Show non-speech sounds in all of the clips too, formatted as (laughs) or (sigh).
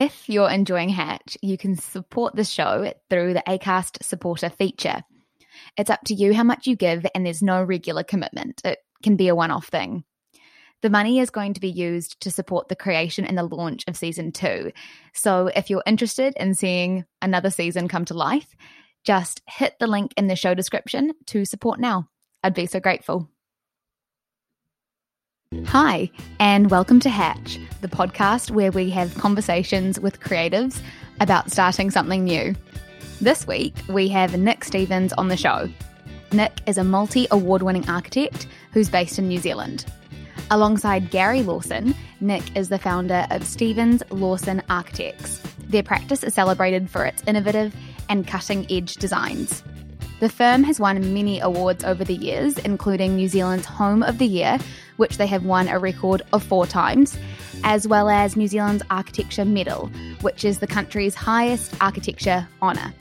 If you're enjoying Hatch, you can support the show through the ACAST supporter feature. It's up to you how much you give, and there's no regular commitment. It can be a one off thing. The money is going to be used to support the creation and the launch of season two. So if you're interested in seeing another season come to life, just hit the link in the show description to support now. I'd be so grateful. Hi, and welcome to Hatch, the podcast where we have conversations with creatives about starting something new. This week, we have Nick Stevens on the show. Nick is a multi award winning architect who's based in New Zealand. Alongside Gary Lawson, Nick is the founder of Stevens Lawson Architects. Their practice is celebrated for its innovative and cutting edge designs. The firm has won many awards over the years, including New Zealand's Home of the Year, which they have won a record of four times, as well as New Zealand's Architecture Medal, which is the country's highest architecture honour.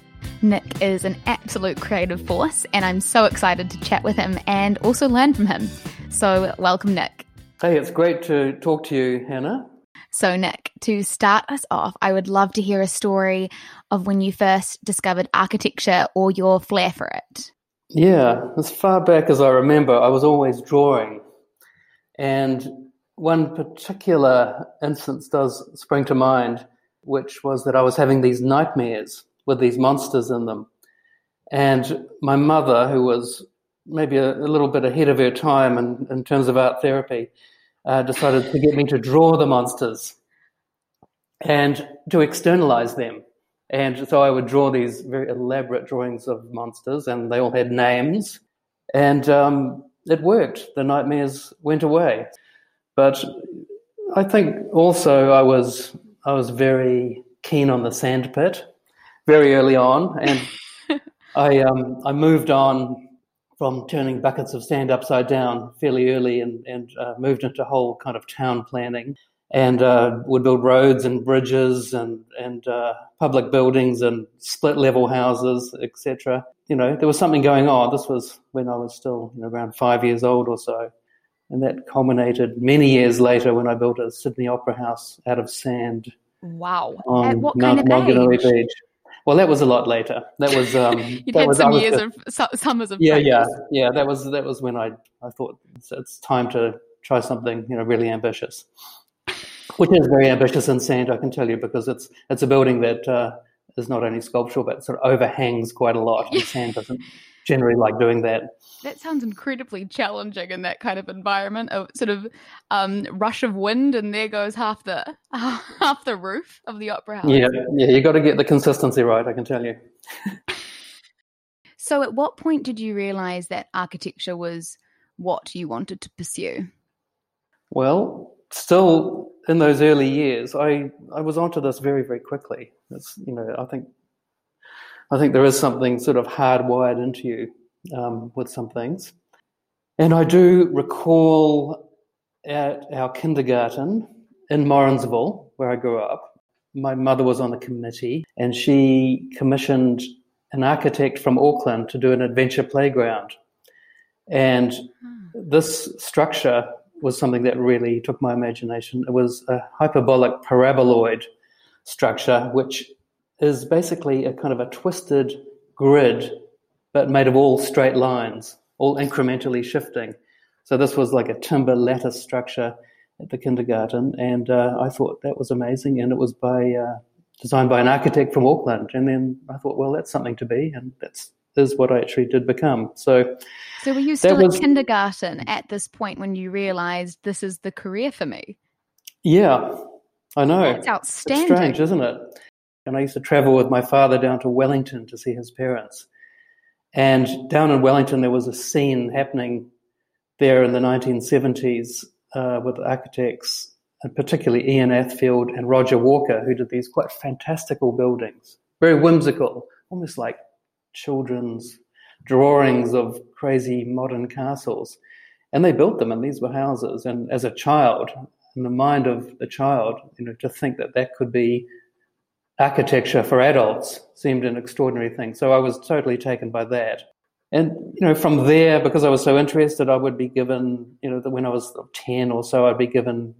Nick is an absolute creative force, and I'm so excited to chat with him and also learn from him. So, welcome, Nick. Hey, it's great to talk to you, Hannah. So, Nick, to start us off, I would love to hear a story of when you first discovered architecture or your flair for it. Yeah, as far back as I remember, I was always drawing. And one particular instance does spring to mind, which was that I was having these nightmares with these monsters in them. And my mother, who was maybe a, a little bit ahead of her time in, in terms of art therapy, uh, decided to get me to draw the monsters and to externalize them. And so I would draw these very elaborate drawings of monsters, and they all had names. And um, it worked. The nightmares went away. But I think also I was I was very keen on the sandpit very early on, and (laughs) I um, I moved on from turning buckets of sand upside down fairly early and, and uh, moved into whole kind of town planning and uh, would build roads and bridges and, and uh, public buildings and split level houses, etc. You know, there was something going on. This was when I was still you know, around five years old or so. And that culminated many years later when I built a Sydney Opera House out of sand. Wow. At what Mount kind of age? Beach. Well, that was a lot later. That was um, (laughs) you that had was, some years of summers of yeah, yeah, yeah. That was that was when I I thought it's, it's, time to try something you know really ambitious, which is very ambitious in sand. I can tell you because it's it's a building that uh, is not only sculptural but sort of overhangs quite a lot. And sand doesn't generally like doing that. That sounds incredibly challenging in that kind of environment. A sort of um, rush of wind, and there goes half the (laughs) half the roof of the opera house. Yeah, yeah, you got to get the consistency right. I can tell you. so, at what point did you realize that architecture was what you wanted to pursue? Well, still in those early years, I I was onto this very very quickly. It's you know I think I think there is something sort of hardwired into you um, with some things. And I do recall at our kindergarten in Morrinsville, where I grew up, my mother was on the committee and she commissioned an architect from Auckland to do an adventure playground. And hmm. this structure was something that really took my imagination. It was a hyperbolic paraboloid structure, which is basically a kind of a twisted grid, but made of all straight lines, all incrementally shifting. So this was like a timber lattice structure at the kindergarten, and uh, I thought that was amazing. And it was by uh, designed by an architect from Auckland. And then I thought, well, that's something to be, and that's is what I actually did become. So, so were you still was, at kindergarten at this point when you realised this is the career for me? Yeah, I know. That's outstanding. It's strange, isn't it? And I used to travel with my father down to Wellington to see his parents. And down in Wellington, there was a scene happening there in the 1970s uh, with architects, and particularly Ian Athfield and Roger Walker, who did these quite fantastical buildings, very whimsical, almost like children's drawings of crazy modern castles. And they built them, and these were houses. And as a child, in the mind of the child, you know, to think that that could be architecture for adults seemed an extraordinary thing. So I was totally taken by that. And, you know, from there, because I was so interested, I would be given, you know, that when I was 10 or so, I'd be given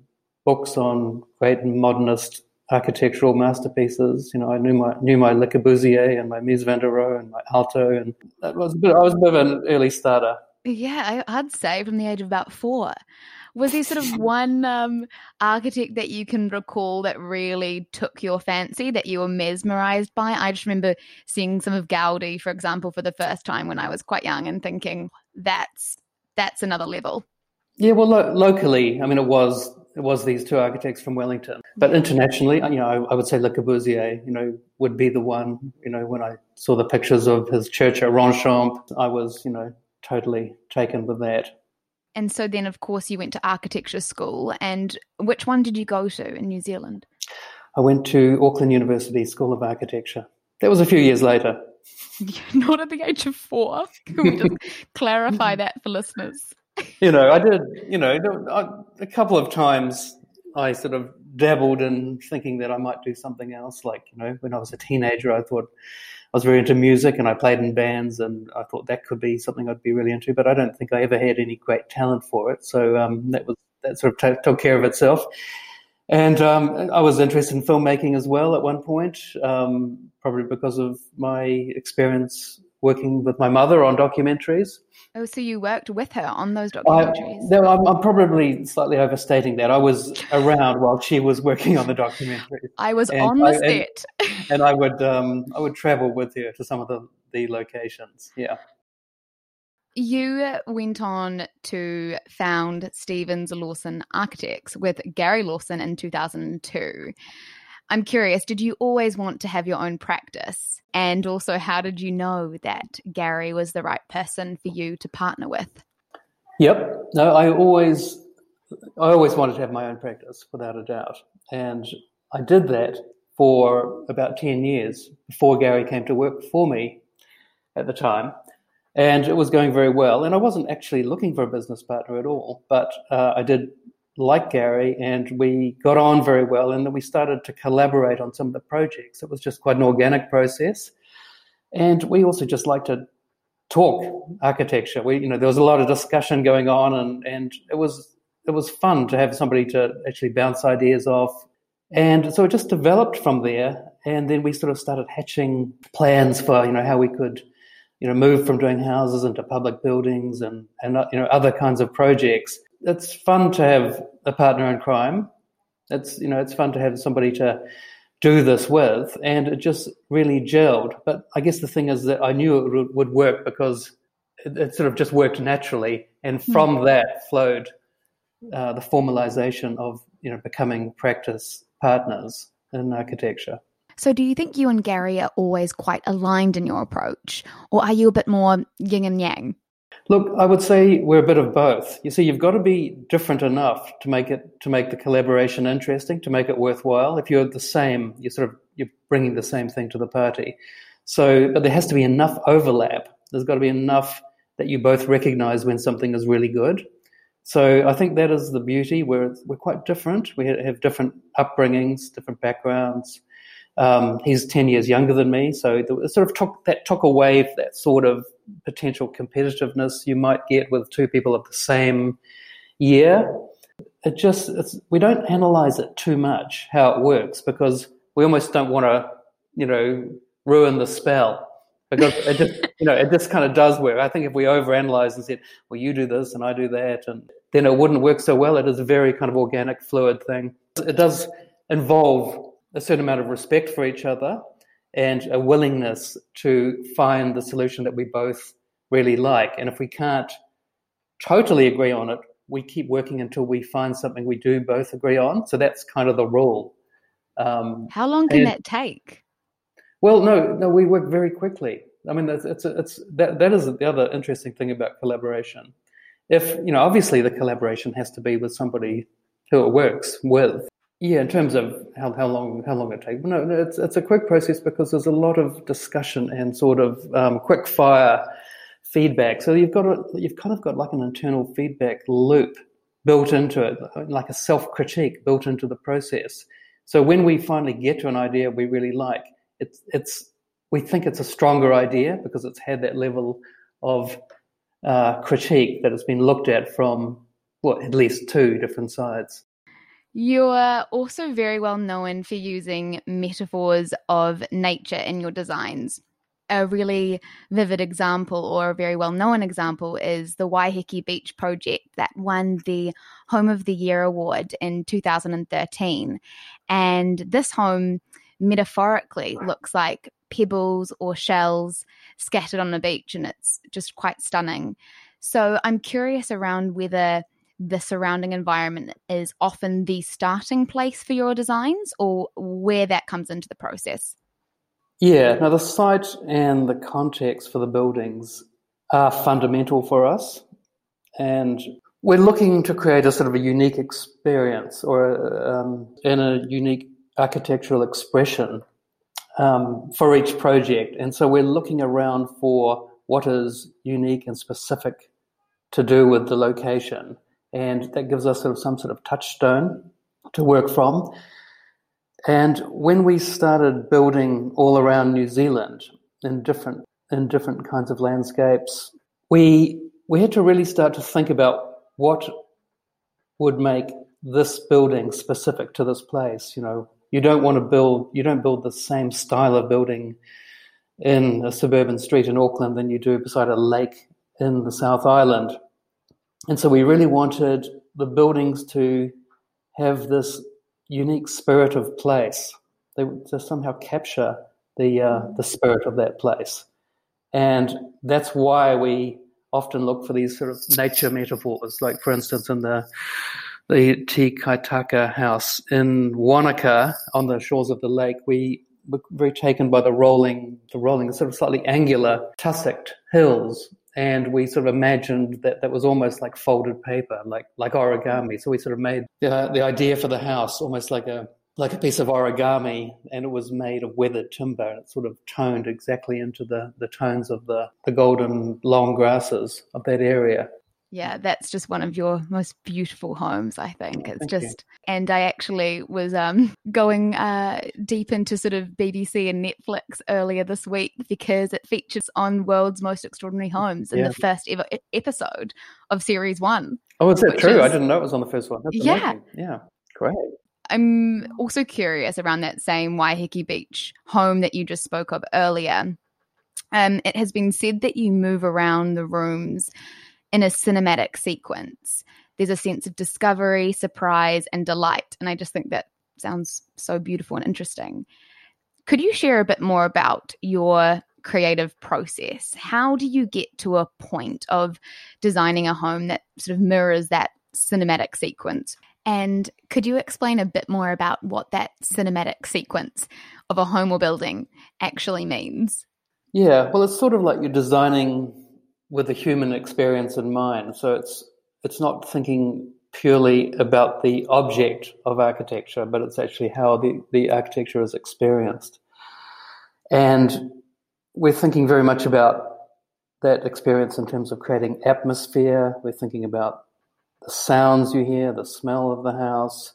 books on great modernist architectural masterpieces. You know, I knew my knew my Le Corbusier and my Mies van der Rohe and my Aalto, and that was a bit, I was a bit of an early starter. Yeah, I'd say from the age of about four. Was there sort of (laughs) one um, architect that you can recall that really took your fancy, that you were mesmerized by? I just remember seeing some of Gaudi, for example, for the first time when I was quite young, and thinking that's that's another level. Yeah, well, lo- locally, I mean, it was was these two architects from Wellington, but internationally, you know, I, I, would say Le Corbusier, you know, would be the one. You know, when I saw the pictures of his church at Ronchamp, I was, you know, totally taken with that. And so then, of course, you went to architecture school. And which one did you go to in New Zealand? I went to Auckland University School of Architecture. That was a few years later. (laughs) Not at the age of four. Can we just (laughs) clarify that for listeners? You know, I did, you know, a couple of times I sort of dabbled in thinking that I might do something else. Like, you know, when I was a teenager, I thought I was very into music and I played in bands, and I thought that could be something I'd be really into. But I don't think I ever had any great talent for it. So um, that was that sort of t- took care of itself. And um, I was interested in filmmaking as well at one point, um, probably because of my experience working with my mother on documentaries. Oh, so you worked with her on those documentaries? I, no, I'm, I'm, probably slightly overstating that. I was around while she was working on the documentary. I was and on the I, set, and, (laughs) and, I would um, I would travel with her to some of the the locations. Yeah. You went on to found Stevens Lawson Architects with Gary Lawson in 2002. I'm curious, did you always want to have your own practice? And also, how did you know that Gary was the right person for you to partner with? Yep. No, I always I always wanted to have my own practice without a doubt. And I did that for about 10 years before Gary came to work for me at the time. And it was going very well. And I wasn't actually looking for a business partner at all, but uh, I did like Gary, and we got on very well. And then we started to collaborate on some of the projects. It was just quite an organic process, and we also just like to talk architecture. We, you know, there was a lot of discussion going on, and and it was it was fun to have somebody to actually bounce ideas off. And so it just developed from there, and then we sort of started hatching plans for you know how we could you know move from doing houses into public buildings and and you know other kinds of projects it's fun to have a partner in crime. It's you know it's fun to have somebody to do this with, and it just really gelled. But I guess the thing is that I knew it would work because it, it sort of just worked naturally, and hmm. from mm. that flowed uh, the formalization of you know becoming practice partners in architecture. So, do you think you and Gary are always quite aligned in your approach, or are you a bit more yin and yang? Look, I would say we're a bit of both. You see, you've got to be different enough to make it to make the collaboration interesting, to make it worthwhile. If you're the same, you're sort of you're bringing the same thing to the party. So, but there has to be enough overlap. There's got to be enough that you both recognize when something is really good. So, I think that is the beauty. We're we're quite different. We have different upbringings, different backgrounds. Um, he's ten years younger than me, so it sort of took that took away that sort of potential competitiveness you might get with two people of the same year. It just we don't analyze it too much how it works because we almost don't want to, you know, ruin the spell because it just (laughs) you know it just kind of does work. I think if we overanalyze and said, well, you do this and I do that, and then it wouldn't work so well. It is a very kind of organic, fluid thing. It does involve a certain amount of respect for each other and a willingness to find the solution that we both really like. And if we can't totally agree on it, we keep working until we find something we do both agree on. So that's kind of the rule. Um, How long can and, that take? Well, no, no, we work very quickly. I mean, it's, it's, it's that, that is the other interesting thing about collaboration. If, you know, obviously the collaboration has to be with somebody who it works with. Yeah, in terms of how, how long how long it takes. No, it's it's a quick process because there's a lot of discussion and sort of um, quick fire feedback. So you've got a, you've kind of got like an internal feedback loop built into it, like a self critique built into the process. So when we finally get to an idea we really like, it's it's we think it's a stronger idea because it's had that level of uh, critique that has been looked at from well at least two different sides. You're also very well known for using metaphors of nature in your designs. A really vivid example, or a very well known example, is the Waiheke Beach project that won the Home of the Year award in 2013. And this home metaphorically looks like pebbles or shells scattered on the beach, and it's just quite stunning. So I'm curious around whether the surrounding environment is often the starting place for your designs or where that comes into the process. Yeah, now the site and the context for the buildings are fundamental for us. And we're looking to create a sort of a unique experience or um, in a unique architectural expression um, for each project. And so we're looking around for what is unique and specific to do with the location. And that gives us sort of some sort of touchstone to work from. And when we started building all around New Zealand in different in different kinds of landscapes, we we had to really start to think about what would make this building specific to this place. You know, you don't want to build you don't build the same style of building in a suburban street in Auckland than you do beside a lake in the South Island. And so we really wanted the buildings to have this unique spirit of place. They to somehow capture the uh, the spirit of that place, and that's why we often look for these sort of nature metaphors. Like for instance, in the the Te Kaitaka house in Wanaka on the shores of the lake, we were very taken by the rolling, the rolling, sort of slightly angular, tussocked hills and we sort of imagined that that was almost like folded paper, like like origami. So we sort of made the, the idea for the house almost like a like a piece of origami, and it was made of weathered timber, and it sort of toned exactly into the the tones of the the golden long grasses of that area. Yeah, that's just one of your most beautiful homes, I think. It's Thank just you. and I actually was um (laughs) going uh deep into sort of BBC and Netflix earlier this week because it features on World's Most Extraordinary Homes in yeah. the first ever episode of series 1. Oh, is that true? Is, I didn't know it was on the first one. That's yeah. Amazing. Yeah. Great. I'm also curious around that same Waiheke Beach home that you just spoke of earlier. Um, it has been said that you move around the rooms in a cinematic sequence. There's a sense of discovery, surprise, and delight. And I just think that sounds so beautiful and interesting. Could you share a bit more about your creative process? How do you get to a point of designing a home that sort of mirrors that cinematic sequence? And could you explain a bit more about what that cinematic sequence of a home or building actually means? Yeah, well, it's sort of like you're designing with the human experience in mind. So it's it's not thinking purely about the object of architecture, but it's actually how the, the architecture is experienced. And we're thinking very much about that experience in terms of creating atmosphere. We're thinking about the sounds you hear, the smell of the house.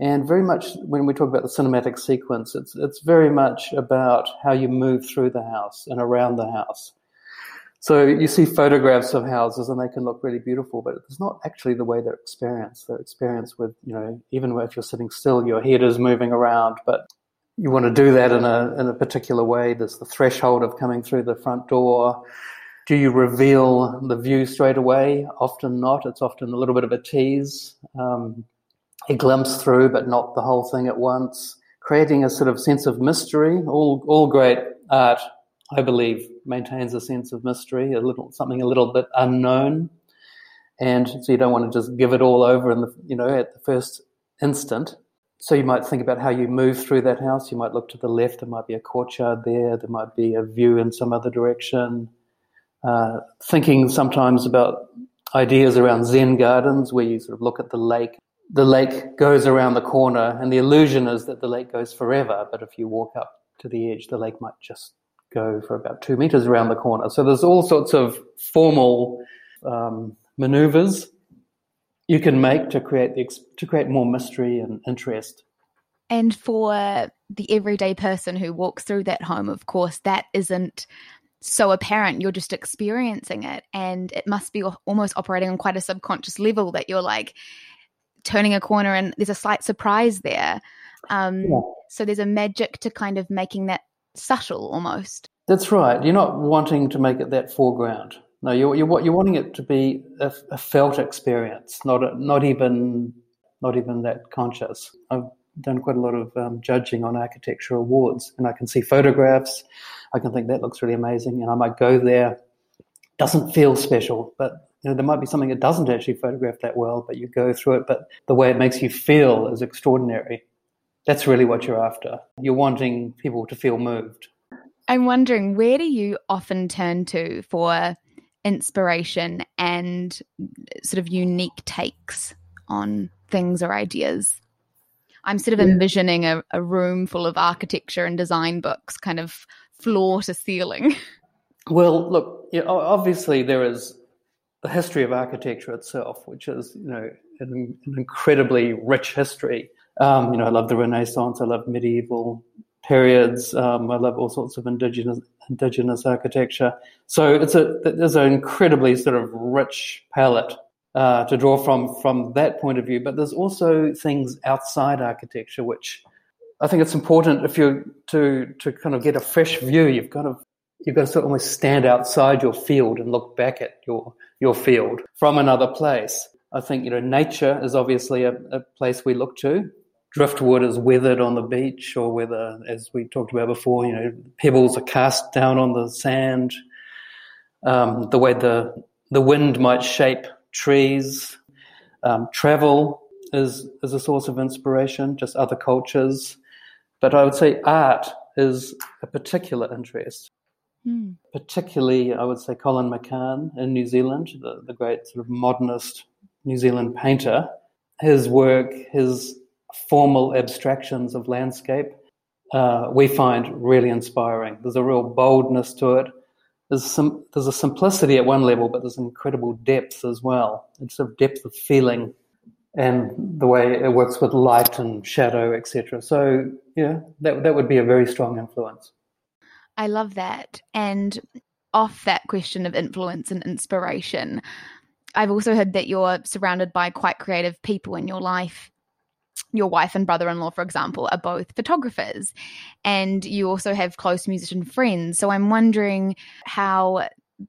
And very much when we talk about the cinematic sequence, it's, it's very much about how you move through the house and around the house. So you see photographs of houses and they can look really beautiful, but it's not actually the way they're experienced. They're experienced with, you know, even if you're sitting still, your head is moving around, but you want to do that in a, in a particular way. There's the threshold of coming through the front door. Do you reveal the view straight away? Often not. It's often a little bit of a tease, um, a glimpse through, but not the whole thing at once. Creating a sort of sense of mystery. All, all great art I believe, maintains a sense of mystery, a little something a little bit unknown, and so you don't want to just give it all over in the you know at the first instant. So you might think about how you move through that house. You might look to the left. There might be a courtyard there. There might be a view in some other direction. Uh, thinking sometimes about ideas around Zen gardens, where you sort of look at the lake. The lake goes around the corner, and the illusion is that the lake goes forever. But if you walk up to the edge, the lake might just go for about two meters around the corner. So there's all sorts of formal um, maneuvers you can make to create the, to create more mystery and interest. And for the everyday person who walks through that home, of course, that isn't so apparent. You're just experiencing it, and it must be almost operating on quite a subconscious level that you're like turning a corner and there's a slight surprise there. Um, yeah. So there's a magic to kind of making that subtle almost. That's right. You're not wanting to make it that foreground. No, you're you're, you're wanting it to be a, a felt experience, not a, not even not even that conscious. I've done quite a lot of um, judging on architecture awards, and I can see photographs. I can think that looks really amazing, and I might go there. Doesn't feel special, but you know, there might be something that doesn't actually photograph that well, but you go through it, but the way it makes you feel is extraordinary. That's really what you're after. You're wanting people to feel moved. I'm wondering, where do you often turn to for inspiration and sort of unique takes on things or ideas? I'm sort of envisioning a, a room full of architecture and design books, kind of floor to ceiling. (laughs) Well, look, you know, obviously there is the history of architecture itself, which is you know an, an incredibly rich history. Um, you know, I love the Renaissance. I love medieval periods. Um, I love all sorts of indigenous indigenous architecture. So it's a there's an incredibly sort of rich palette uh, to draw from from that point of view. But there's also things outside architecture which I think it's important if you to to kind of get a fresh view. You've got to you've got to sort of almost stand outside your field and look back at your your field from another place. I think you know nature is obviously a, a place we look to. Driftwood is weathered on the beach, or whether, as we talked about before, you know, pebbles are cast down on the sand. Um, the way the the wind might shape trees. Um, travel is is a source of inspiration, just other cultures. But I would say art is a particular interest. Mm. Particularly, I would say Colin McCahon in New Zealand, the, the great sort of modernist New Zealand painter. His work, his formal abstractions of landscape, uh, we find really inspiring. There's a real boldness to it. There's some there's a simplicity at one level, but there's incredible depth as well. It's of depth of feeling and the way it works with light and shadow, etc. So yeah, that that would be a very strong influence. I love that. And off that question of influence and inspiration, I've also heard that you're surrounded by quite creative people in your life. Your wife and brother in law, for example, are both photographers, and you also have close musician friends. So I'm wondering how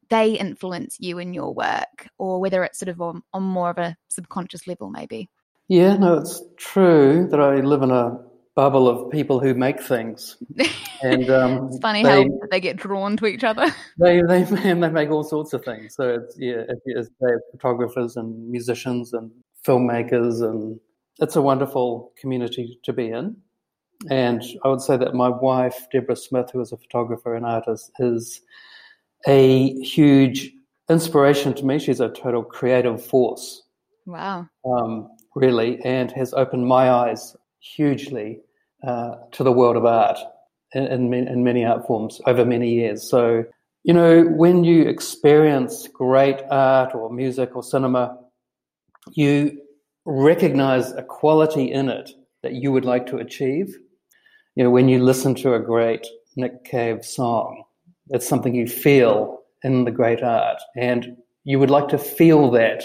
they influence you in your work, or whether it's sort of on, on more of a subconscious level, maybe. Yeah, no, it's true that I live in a bubble of people who make things. (laughs) And um, it's funny they, how they get drawn to each other. (laughs) They they and they make all sorts of things. So it's yeah, it's, they have photographers and musicians and filmmakers, and it's a wonderful community to be in. And I would say that my wife, Deborah Smith, who is a photographer and artist, is a huge inspiration to me. She's a total creative force. Wow. Um, really, and has opened my eyes hugely uh, to the world of art in, in, in many art forms over many years. So, you know, when you experience great art or music or cinema, you recognize a quality in it that you would like to achieve. You know, when you listen to a great Nick Cave song, it's something you feel in the great art, and you would like to feel that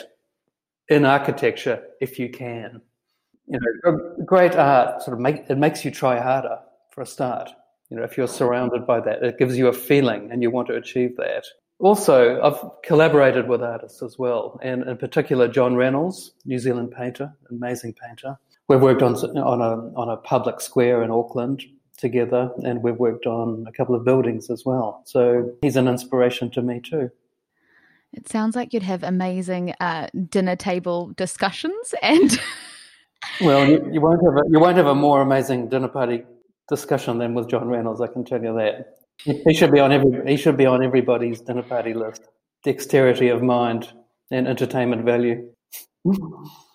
in architecture if you can you know, great art sort of make it makes you try harder for a start. You know, if you're surrounded by that, it gives you a feeling, and you want to achieve that. Also, I've collaborated with artists as well, and in particular, John Reynolds, New Zealand painter, amazing painter. We've worked on on a on a public square in Auckland together, and we've worked on a couple of buildings as well. So he's an inspiration to me too. It sounds like you'd have amazing uh, dinner table discussions and. (laughs) Well, you, you, won't have a, you won't have a more amazing dinner party discussion than with John Reynolds. I can tell you that. He, should be on every he should be on everybody's dinner party list. Dexterity of mind and entertainment value.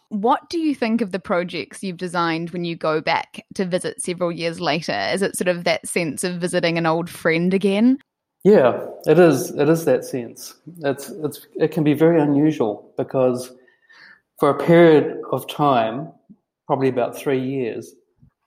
what do you think of the projects you've designed when you go back to visit several years later? Is it sort of that sense of visiting an old friend again? Yeah, it is. It is that sense. It's it's it can be very unusual because for a period of time probably about three years,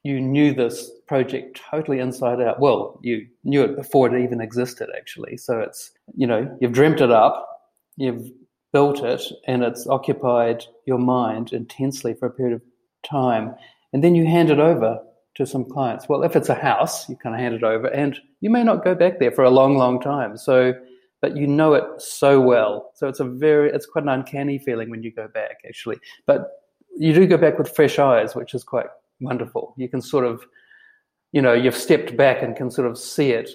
you knew this project totally inside out. Well, you knew it before it even existed, actually. So it's, you know, you've dreamt it up, you've built it and it's occupied your mind intensely for a period of time, and then you hand it over to some clients. Well, if it's a house, you kind of hand it over, and you may not go back there for a long, long time. So, but you know it so well. So it's a very, it's quite an uncanny feeling when you go back, actually. But you do go back with fresh eyes, which is quite wonderful. You can sort of, you know, you've stepped back and can sort of see it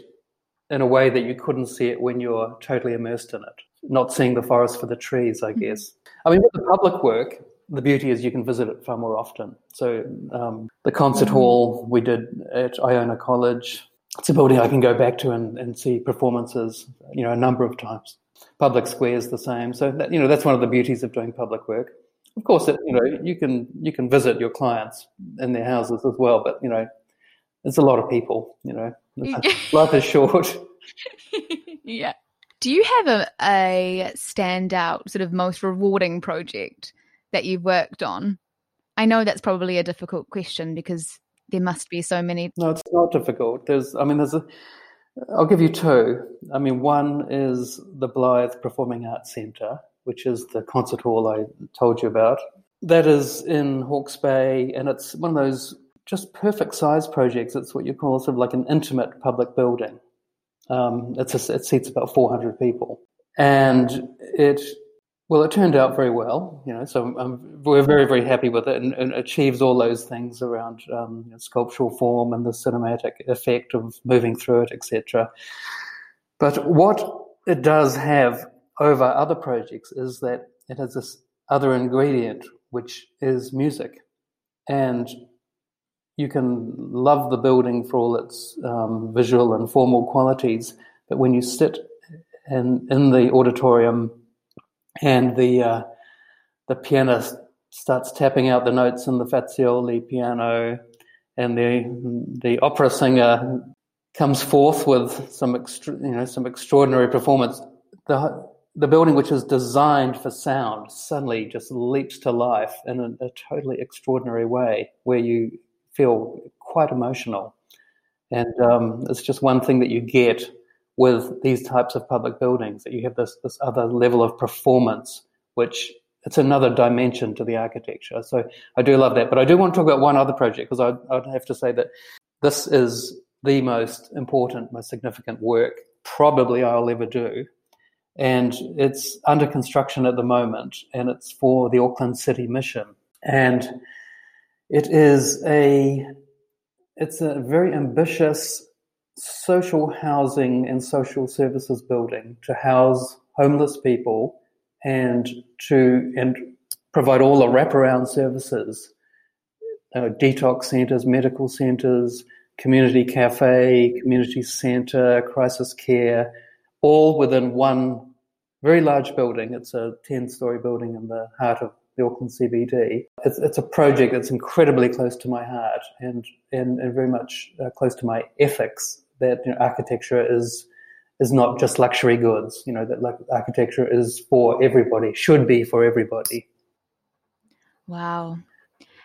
in a way that you couldn't see it when you're totally immersed in it. Not seeing the forest for the trees, I mm-hmm. guess. I mean, with the public work, the beauty is you can visit it far more often. So um, the concert mm-hmm. hall we did at Iona College, it's a building I can go back to and, and see performances, you know, a number of times. Public square is the same. So that, you know, that's one of the beauties of doing public work. Of course, it, you know, you can you can visit your clients in their houses as well, but you know, it's a lot of people. You know, (laughs) life is short. (laughs) yeah. Do you have a, a standout, sort of most rewarding project that you've worked on? I know that's probably a difficult question because there must be so many. No, it's not difficult. There's, I mean, there's a. I'll give you two. I mean, one is the Blyth Performing Arts Centre, which is the concert hall I told you about. That is in Hawke's Bay, and it's one of those just perfect size projects. It's what you call sort of like an intimate public building. Um, a, it seats about 400 people, and it well, it turned out very well, you know. So um, we're very, very happy with it, and, and achieves all those things around um, you know, sculptural form and the cinematic effect of moving through it, etc. But what it does have over other projects is that it has this other ingredient, which is music, and you can love the building for all its um, visual and formal qualities, but when you sit in, in the auditorium and the uh, the pianist starts tapping out the notes in the Fazioli piano, and the the opera singer comes forth with some extra, you know some extraordinary performance. The the building, which is designed for sound, suddenly just leaps to life in a, a totally extraordinary way, where you feel quite emotional. And um, it's just one thing that you get with these types of public buildings that you have this this other level of performance, which it's another dimension to the architecture. So I do love that. But I do want to talk about one other project because I'd, I'd have to say that this is the most important, most significant work probably I'll ever do. And it's under construction at the moment, and it's for the Auckland City Mission. And it is a it's a very ambitious social housing and social services building to house homeless people and to and provide all the wraparound services, uh, detox centres, medical centres, community cafe, community centre, crisis care, all within one very large building. It's a 10 story building in the heart of the Auckland CBD. It's, it's a project that's incredibly close to my heart and, and, and very much uh, close to my ethics that you know, architecture is is not just luxury goods. You know that like architecture is for everybody, should be for everybody. Wow.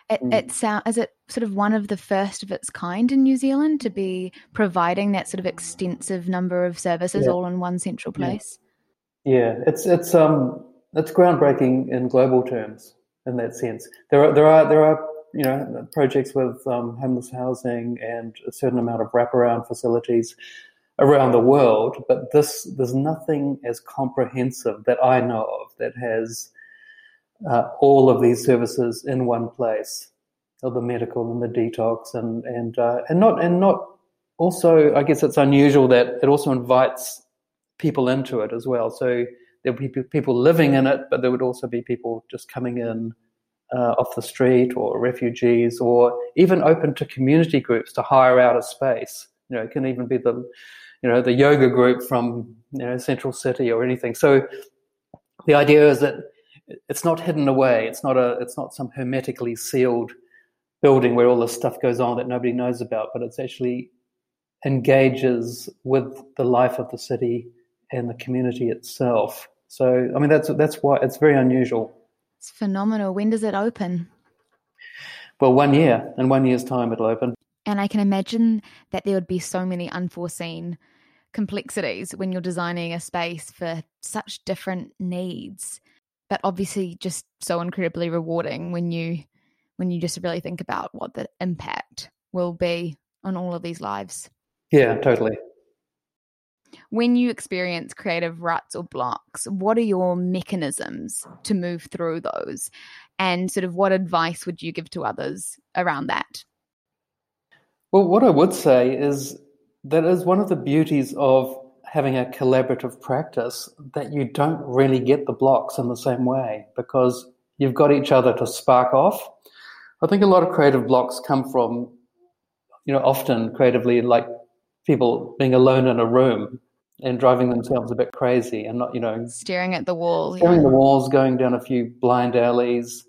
It, mm. it sound is it sort of one of the first of its kind in New Zealand to be providing that sort of extensive number of services yeah. all in one central place. Yeah. it's it's um it's groundbreaking in global terms in that sense. There are there are there are you know, projects with um, homeless housing and a certain amount of wraparound facilities around the world. But this, there's nothing as comprehensive that I know of that has uh, all of these services in one place, the medical and the detox, and and uh, and not and not also. I guess it's unusual that it also invites people into it as well. So there'd be people living in it, but there would also be people just coming in uh, off the street or refugees or even open to community groups to hire out a space. You know, it can even be the, you know, the yoga group from, you know, Central City or anything. So the idea is that it's not hidden away. It's not a, it's not some hermetically sealed building where all this stuff goes on that nobody knows about, but it's actually engages with the life of the city and the community itself. So, I mean, that's that's why it's very unusual. It's phenomenal. When does it open? Well, one year. In one year's time, it'll open. And I can imagine that there would be so many unforeseen complexities when you're designing a space for such different needs. but obviously just so incredibly rewarding when you when you just really think about what the impact will be on all of these lives. Yeah, totally. When you experience creative ruts or blocks, what are your mechanisms to move through those? And sort of what advice would you give to others around that? Well, what I would say is that is one of the beauties of having a collaborative practice that you don't really get the blocks in the same way because you've got each other to spark off. I think a lot of creative blocks come from, you know, often creatively like people being alone in a room and driving themselves a bit crazy and not, you know, staring at the wall, staring yeah. the walls, going down a few blind alleys.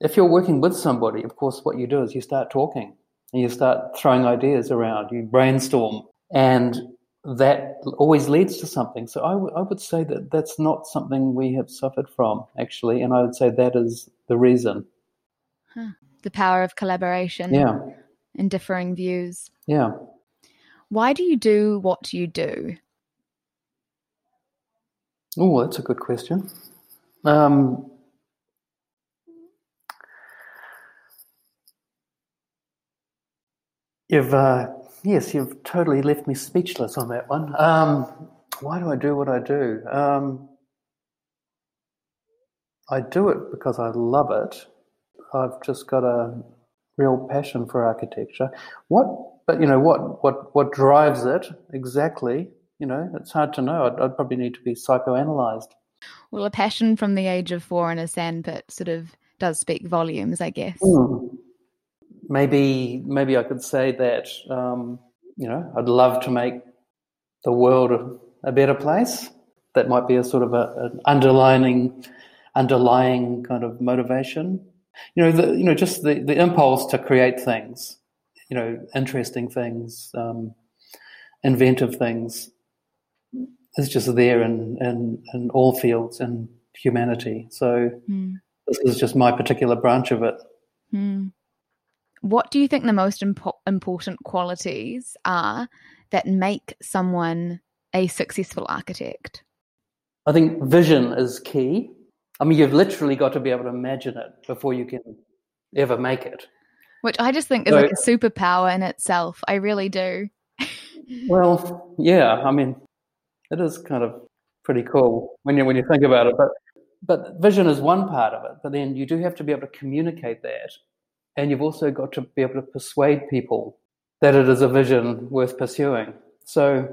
If you're working with somebody, of course, what you do is you start talking and you start throwing ideas around, you brainstorm, and that always leads to something. So I, w- I would say that that's not something we have suffered from, actually, and I would say that is the reason. Huh. The power of collaboration. Yeah. And differing views. Yeah. Why do you do what you do? Oh, that's a good question. Um, you've uh, yes, you've totally left me speechless on that one. Um, why do I do what I do? Um, I do it because I love it. I've just got a real passion for architecture. What, but you know, what what what drives it exactly? You know, it's hard to know. I'd, I'd probably need to be psychoanalyzed. Well, a passion from the age of four in a sandpit sort of does speak volumes, I guess. Mm maybe maybe I could say that um, you know I'd love to make the world a, a better place. That might be a sort of a, an underlining underlying kind of motivation. You know, the, you know, just the, the impulse to create things, you know, interesting things, um, inventive things, is just there in, in, in all fields in humanity. So mm. this is just my particular branch of it. Mm what do you think the most impo- important qualities are that make someone a successful architect? I think vision is key. I mean, you've literally got to be able to imagine it before you can ever make it. Which I just think is so, like a superpower in itself. I really do. (laughs) well, yeah. I mean, it is kind of pretty cool when you when you think about it. But but vision is one part of it. But then you do have to be able to communicate that and you've also got to be able to persuade people that it is a vision worth pursuing. So,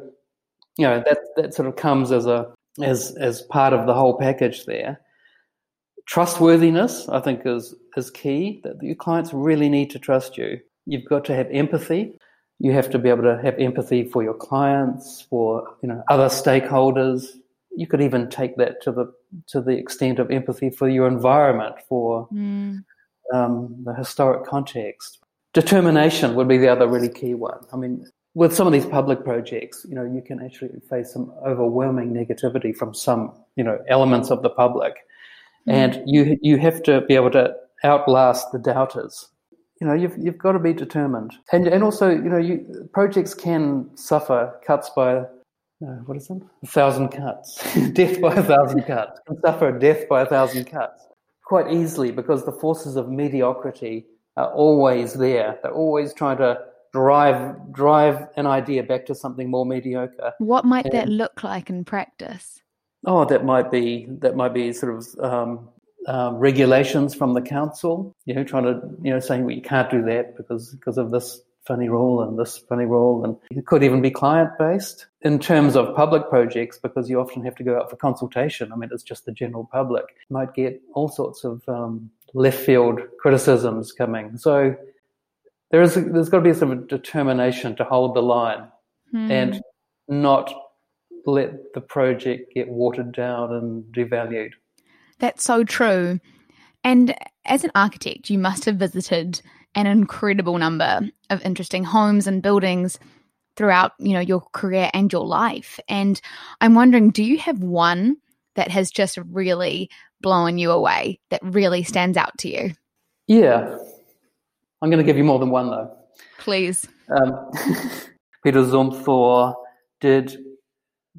you know, that that sort of comes as a as as part of the whole package there. Trustworthiness, I think, is is key. That your clients really need to trust you. You've got to have empathy. You have to be able to have empathy for your clients, for you know other stakeholders. You could even take that to the to the extent of empathy for your environment, for mm um, the historic context. Determination would be the other really key one. I mean, with some of these public projects, you know, you can actually face some overwhelming negativity from some, you know, elements of the public, mm. and you you have to be able to outlast the doubters. You know, you've you've got to be determined, and and also, you know, you projects can suffer cuts by uh, what is it? A thousand cuts. (laughs) death by a thousand cuts. Can suffer death by a thousand cuts quite easily because the forces of mediocrity are always there. They're always trying to drive drive an idea back to something more mediocre. What might and, that look like in practice? Oh, that might be that might be sort of um, um, regulations from the council. You know, trying to you know saying well, you can't do that because because of this funny rule and this funny rule, and it could even be client based in terms of public projects because you often have to go out for consultation. I mean, it's just the general public you might get all sorts of um, left field criticisms coming. So there is there's got to be some determination to hold the line hmm. and not let the project get watered down and devalued. That's so true. And as an architect, you must have visited an incredible number of interesting homes and buildings throughout you know your career and your life. And i'm wondering do you have one that has just really blown you away that really stands out to you? Yeah. I'm going to give you more than one though. Please. Um, (laughs) peter zumthor did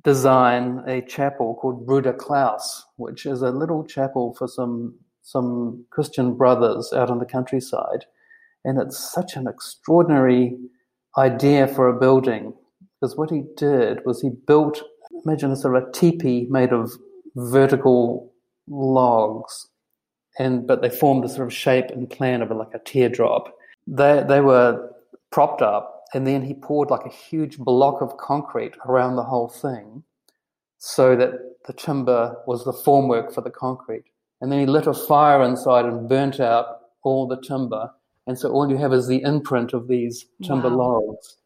design a chapel called Bruder Klaus, which is a little chapel for some some Christian brothers out on the countryside. And it's such an extraordinary idea for a building because what he did was he built, imagine a sort of a teepee made of vertical logs, and but they formed a sort of shape and plan of like a teardrop. They they were propped up, and then he poured like a huge block of concrete around the whole thing, so that the timber was the formwork for the concrete. And then he lit a fire inside and burnt out all the timber. And so all you have is the imprint of these timber wow. logs,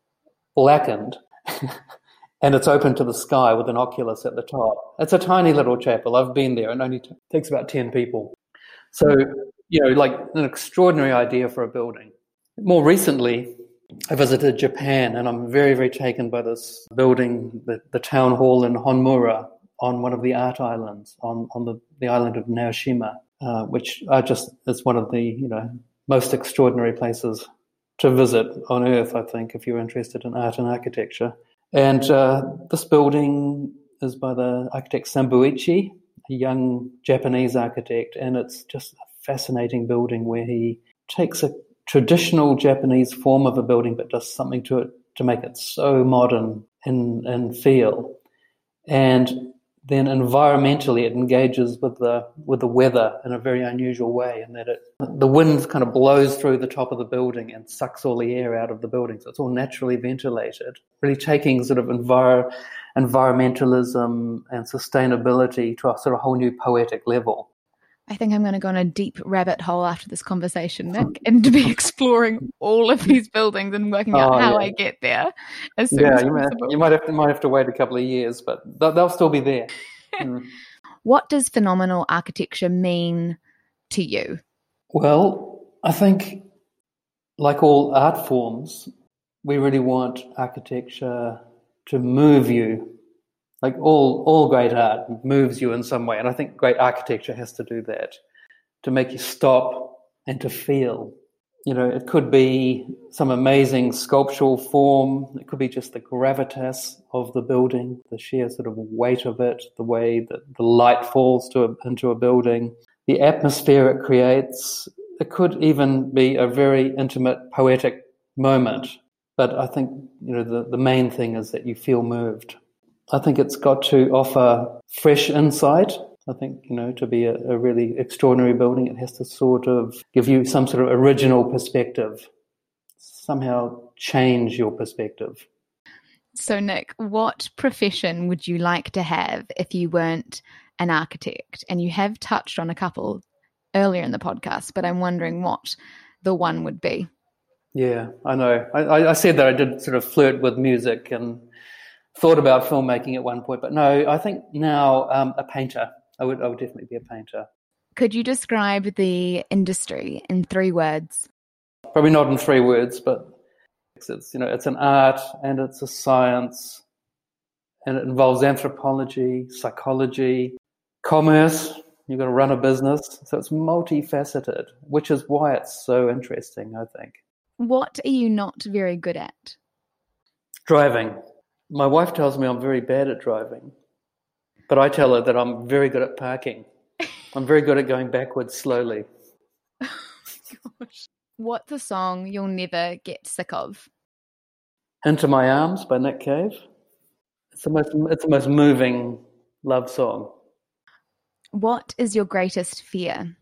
blackened. (laughs) and it's open to the sky with an oculus at the top. It's a tiny little chapel. I've been there. It only t- takes about 10 people. So, you know, like an extraordinary idea for a building. More recently, I visited Japan and I'm very, very taken by this building, the, the town hall in Honmura on one of the art islands, on, on the, the island of Naoshima, uh, which I just is one of the, you know, most extraordinary places to visit on earth, I think, if you're interested in art and architecture. And uh, this building is by the architect Sambuichi, a young Japanese architect, and it's just a fascinating building where he takes a traditional Japanese form of a building but does something to it to make it so modern in, in feel. And then environmentally it engages with the with the weather in a very unusual way in that it the wind kind of blows through the top of the building and sucks all the air out of the building so it's all naturally ventilated really taking sort of envir- environmentalism and sustainability to a sort of whole new poetic level I think I'm going to go on a deep rabbit hole after this conversation, Nick, and to be (laughs) exploring all of these buildings and working out oh, how yeah. I get there. As soon yeah, as you, might, you might have to might have to wait a couple of years, but they'll, they'll still be there. (laughs) Mm. What does phenomenal architecture mean to you? Well, I think, like all art forms, we really want architecture to move you like all all great art moves you in some way, and I think great architecture has to do that to make you stop and to feel. You know, it could be some amazing sculptural form. It could be just the gravitas of the building, the sheer sort of weight of it, the way that the light falls to a, into a building, the atmosphere it creates. It could even be a very intimate, poetic moment. But I think you know the, the main thing is that you feel moved. I think it's got to offer fresh insight. I think, you know, to be a, a, really extraordinary building, it has to sort of give you some sort of original perspective, somehow change your perspective. So, Nick, what profession would you like to have if you weren't an architect? And you have touched on a couple earlier in the podcast, but I'm wondering what the one would be. Yeah, I know. I, I said that I did sort of flirt with music and thought about filmmaking at one point, but no, I think now um, a painter. I would, I would definitely be a painter. Could you describe the industry in three words? Probably not in three words, but it's you know it's an art and it's a science, and it involves anthropology, psychology, commerce. You've got to run a business, so it's multifaceted, which is why it's so interesting. I think. What are you not very good at? Driving. My wife tells me I'm very bad at driving, but I tell her that I'm very good at parking. I'm very good at going backwards slowly. Gosh. (laughs) What's a song you'll never get sick of? Into My Arms by Nick Cave. It's the most it's the most moving love song. What is your greatest fear?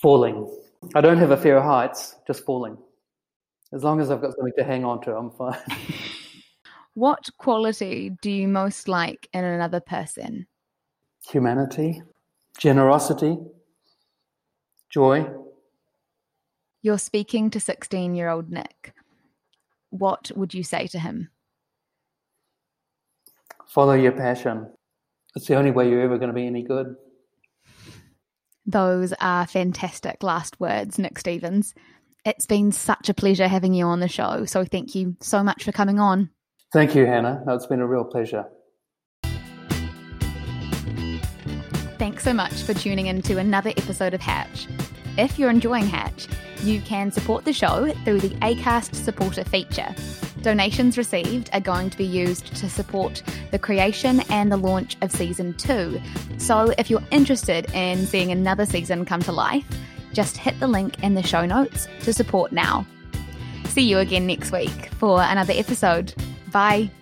Falling. I don't have a fear of heights, just falling. As long as I've got something to hang on to, I'm fine. (laughs) What quality do you most like in another person? Humanity, generosity, joy. You're speaking to 16 year old Nick. What would you say to him? Follow your passion. It's the only way you're ever going to be any good. Those are fantastic last words, Nick Stevens. It's been such a pleasure having you on the show. So thank you so much for coming on. Thank you, Hannah. It's been a real pleasure. Thanks so much for tuning in to another episode of Hatch. If you're enjoying Hatch, you can support the show through the ACAST supporter feature. Donations received are going to be used to support the creation and the launch of season two. So if you're interested in seeing another season come to life, just hit the link in the show notes to support now. See you again next week for another episode. Bye.